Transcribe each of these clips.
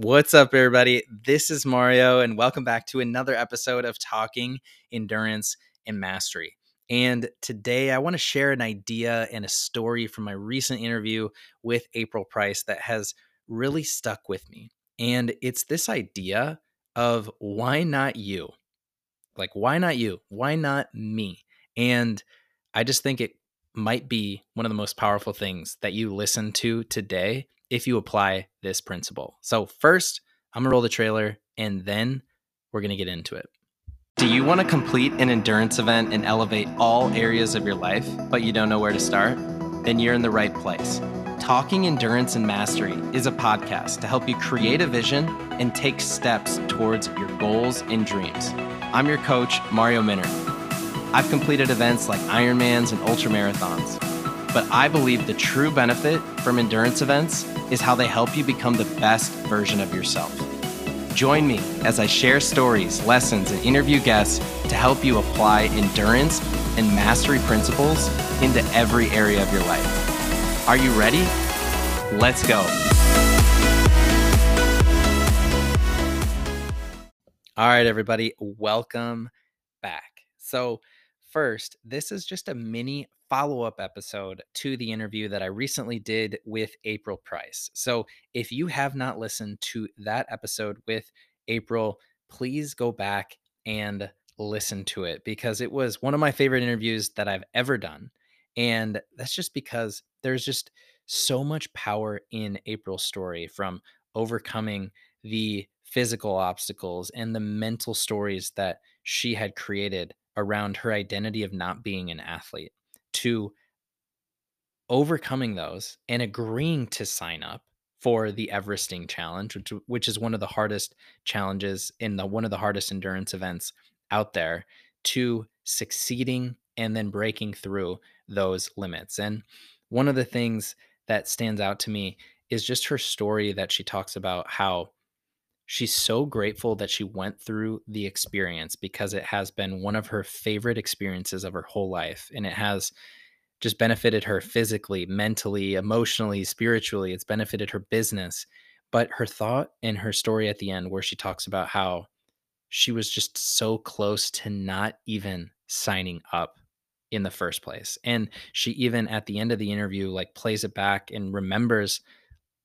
What's up, everybody? This is Mario, and welcome back to another episode of Talking Endurance and Mastery. And today I want to share an idea and a story from my recent interview with April Price that has really stuck with me. And it's this idea of why not you? Like, why not you? Why not me? And I just think it might be one of the most powerful things that you listen to today if you apply this principle. So, first, I'm gonna roll the trailer and then we're gonna get into it. Do you wanna complete an endurance event and elevate all areas of your life, but you don't know where to start? Then you're in the right place. Talking Endurance and Mastery is a podcast to help you create a vision and take steps towards your goals and dreams. I'm your coach, Mario Minner. I've completed events like Ironmans and ultramarathons but I believe the true benefit from endurance events is how they help you become the best version of yourself. Join me as I share stories, lessons, and interview guests to help you apply endurance and mastery principles into every area of your life. Are you ready? Let's go. All right, everybody, welcome back. So, first, this is just a mini follow up episode to the interview that I recently did with April Price. So if you have not listened to that episode with April, please go back and listen to it because it was one of my favorite interviews that I've ever done. And that's just because there's just so much power in April's story from overcoming the physical obstacles and the mental stories that she had created around her identity of not being an athlete to overcoming those and agreeing to sign up for the Everesting challenge, which, which is one of the hardest challenges in the one of the hardest endurance events out there, to succeeding and then breaking through those limits. And one of the things that stands out to me is just her story that she talks about how she's so grateful that she went through the experience because it has been one of her favorite experiences of her whole life and it has just benefited her physically, mentally, emotionally, spiritually. It's benefited her business. But her thought and her story at the end, where she talks about how she was just so close to not even signing up in the first place. And she even at the end of the interview, like plays it back and remembers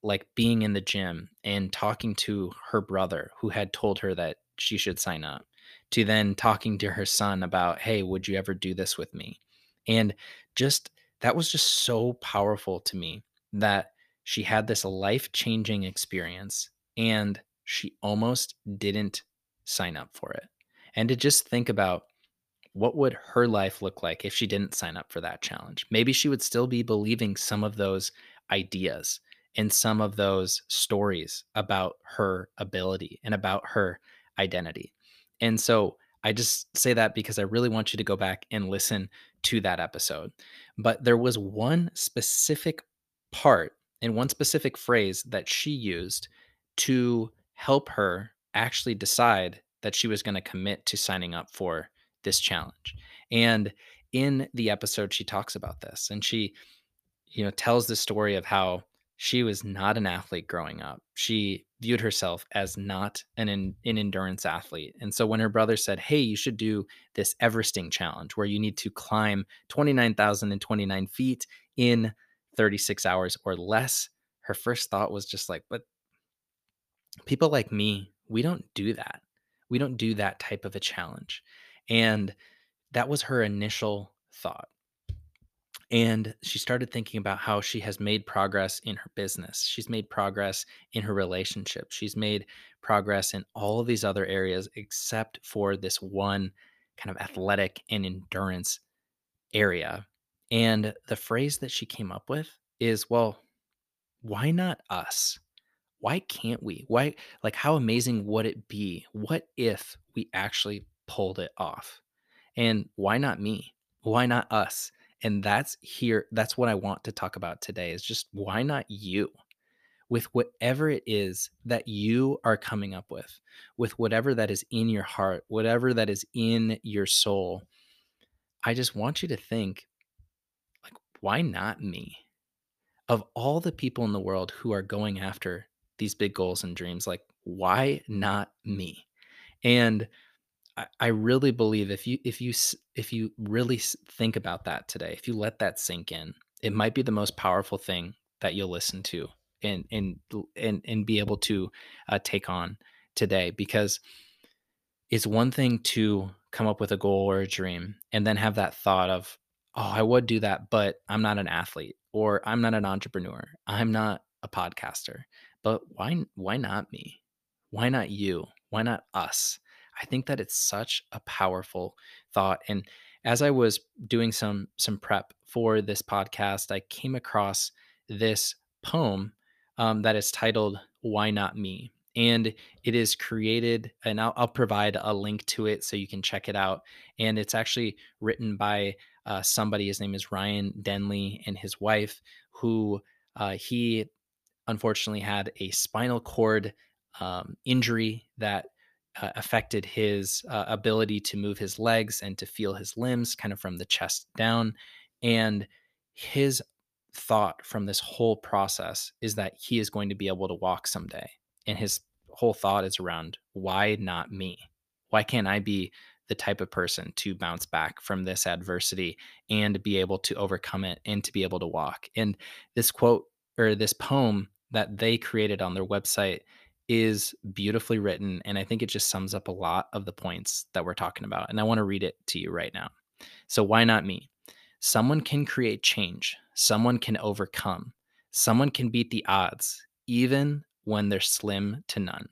like being in the gym and talking to her brother who had told her that she should sign up to then talking to her son about hey would you ever do this with me? And just that was just so powerful to me that she had this life-changing experience and she almost didn't sign up for it. And to just think about what would her life look like if she didn't sign up for that challenge? Maybe she would still be believing some of those ideas in some of those stories about her ability and about her identity. And so I just say that because I really want you to go back and listen to that episode. But there was one specific part and one specific phrase that she used to help her actually decide that she was going to commit to signing up for this challenge. And in the episode, she talks about this and she, you know, tells the story of how she was not an athlete growing up. She viewed herself as not an, an endurance athlete. And so when her brother said, Hey, you should do this Everesting challenge where you need to climb 29,029 feet in 36 hours or less, her first thought was just like, But people like me, we don't do that. We don't do that type of a challenge. And that was her initial thought. And she started thinking about how she has made progress in her business. She's made progress in her relationship. She's made progress in all of these other areas except for this one kind of athletic and endurance area. And the phrase that she came up with is, well, why not us? Why can't we? Why, like, how amazing would it be? What if we actually pulled it off? And why not me? Why not us? And that's here that's what i want to talk about today is just why not you with whatever it is that you are coming up with with whatever that is in your heart whatever that is in your soul i just want you to think like why not me of all the people in the world who are going after these big goals and dreams. Like, why not me? And I, really believe if you if you if you really think about that today, if you let that sink in, it might be the most powerful thing that you'll listen to and and and and be able to uh, take on today because it's one thing to come up with a goal or a dream and then have that thought of, oh, I would do that, but I'm not an athlete or I'm not an entrepreneur. I'm not a podcaster. But why why not me? Why not you? Why not us? I think that it's such a powerful thought. And as I was doing some some prep for this podcast, I came across this poem um, that is titled "Why Not Me," and it is created and I'll, I'll, provide a link to it so you can check it out and it's actually written by uh, somebody his name is ryan denley and his wife who uh, he unfortunately had a spinal cord um, injury that uh, affected his uh, ability to move his legs and to feel his limbs kind of from the chest down and his thought from this whole process is that he is going to be able to walk someday and his whole thought is around why not me? Why can't I be the type of person to bounce back from this adversity and be able to overcome it and to be able to walk? And this quote or this poem that they created on their website is beautifully written. And I think it just sums up a lot of the points that we're talking about. And I want to read it to you right now. So, why not me? Someone can create change, someone can overcome, someone can beat the odds, even when they're slim to none.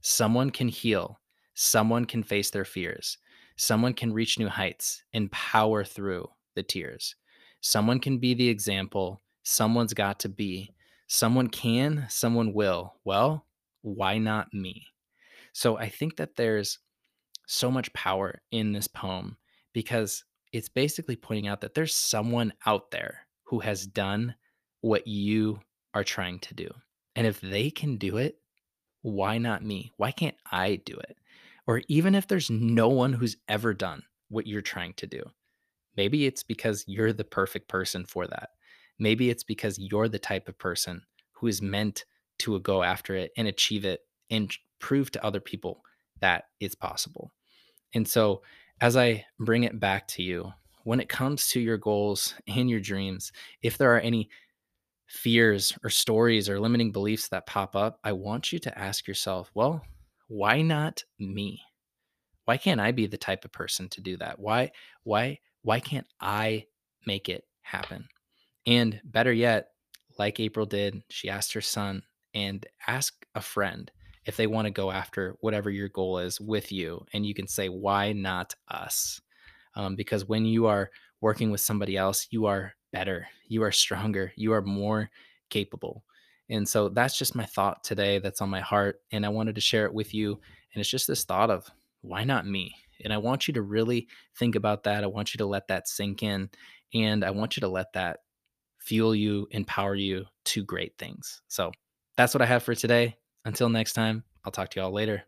Someone can heal, someone can face their fears, someone can reach new heights and power through the tears. Someone can be the example, someone's got to be. Someone can, someone will. Well, why not me? So I think that there's so much power in this poem because it's basically pointing out that there's someone out there who has done what you are trying to do. And if they can do it, why not me? Why can't I do it? Or even if there's no one who's ever done what you're trying to do, maybe it's because you're the perfect person for that. Maybe it's because you're the type of person who is meant to go after it and achieve it and prove to other people that it's possible. And so, as I bring it back to you, when it comes to your goals and your dreams, if there are any fears or stories or limiting beliefs that pop up, I want you to ask yourself, well, why not me? Why can't I be the type of person to do that? Why why why can't I make it happen? And better yet, like April did, she asked her son and ask a friend if they want to go after whatever your goal is with you and you can say why not us? Um, because when you are working with somebody else, you are better, you are stronger, you are more capable. And so that's just my thought today that's on my heart. And I wanted to share it with you. And it's just this thought of why not me? And I want you to really think about that. I want you to let that sink in. And I want you to let that fuel you, empower you to great things. So that's what I have for today. Until next time, I'll talk to you all later.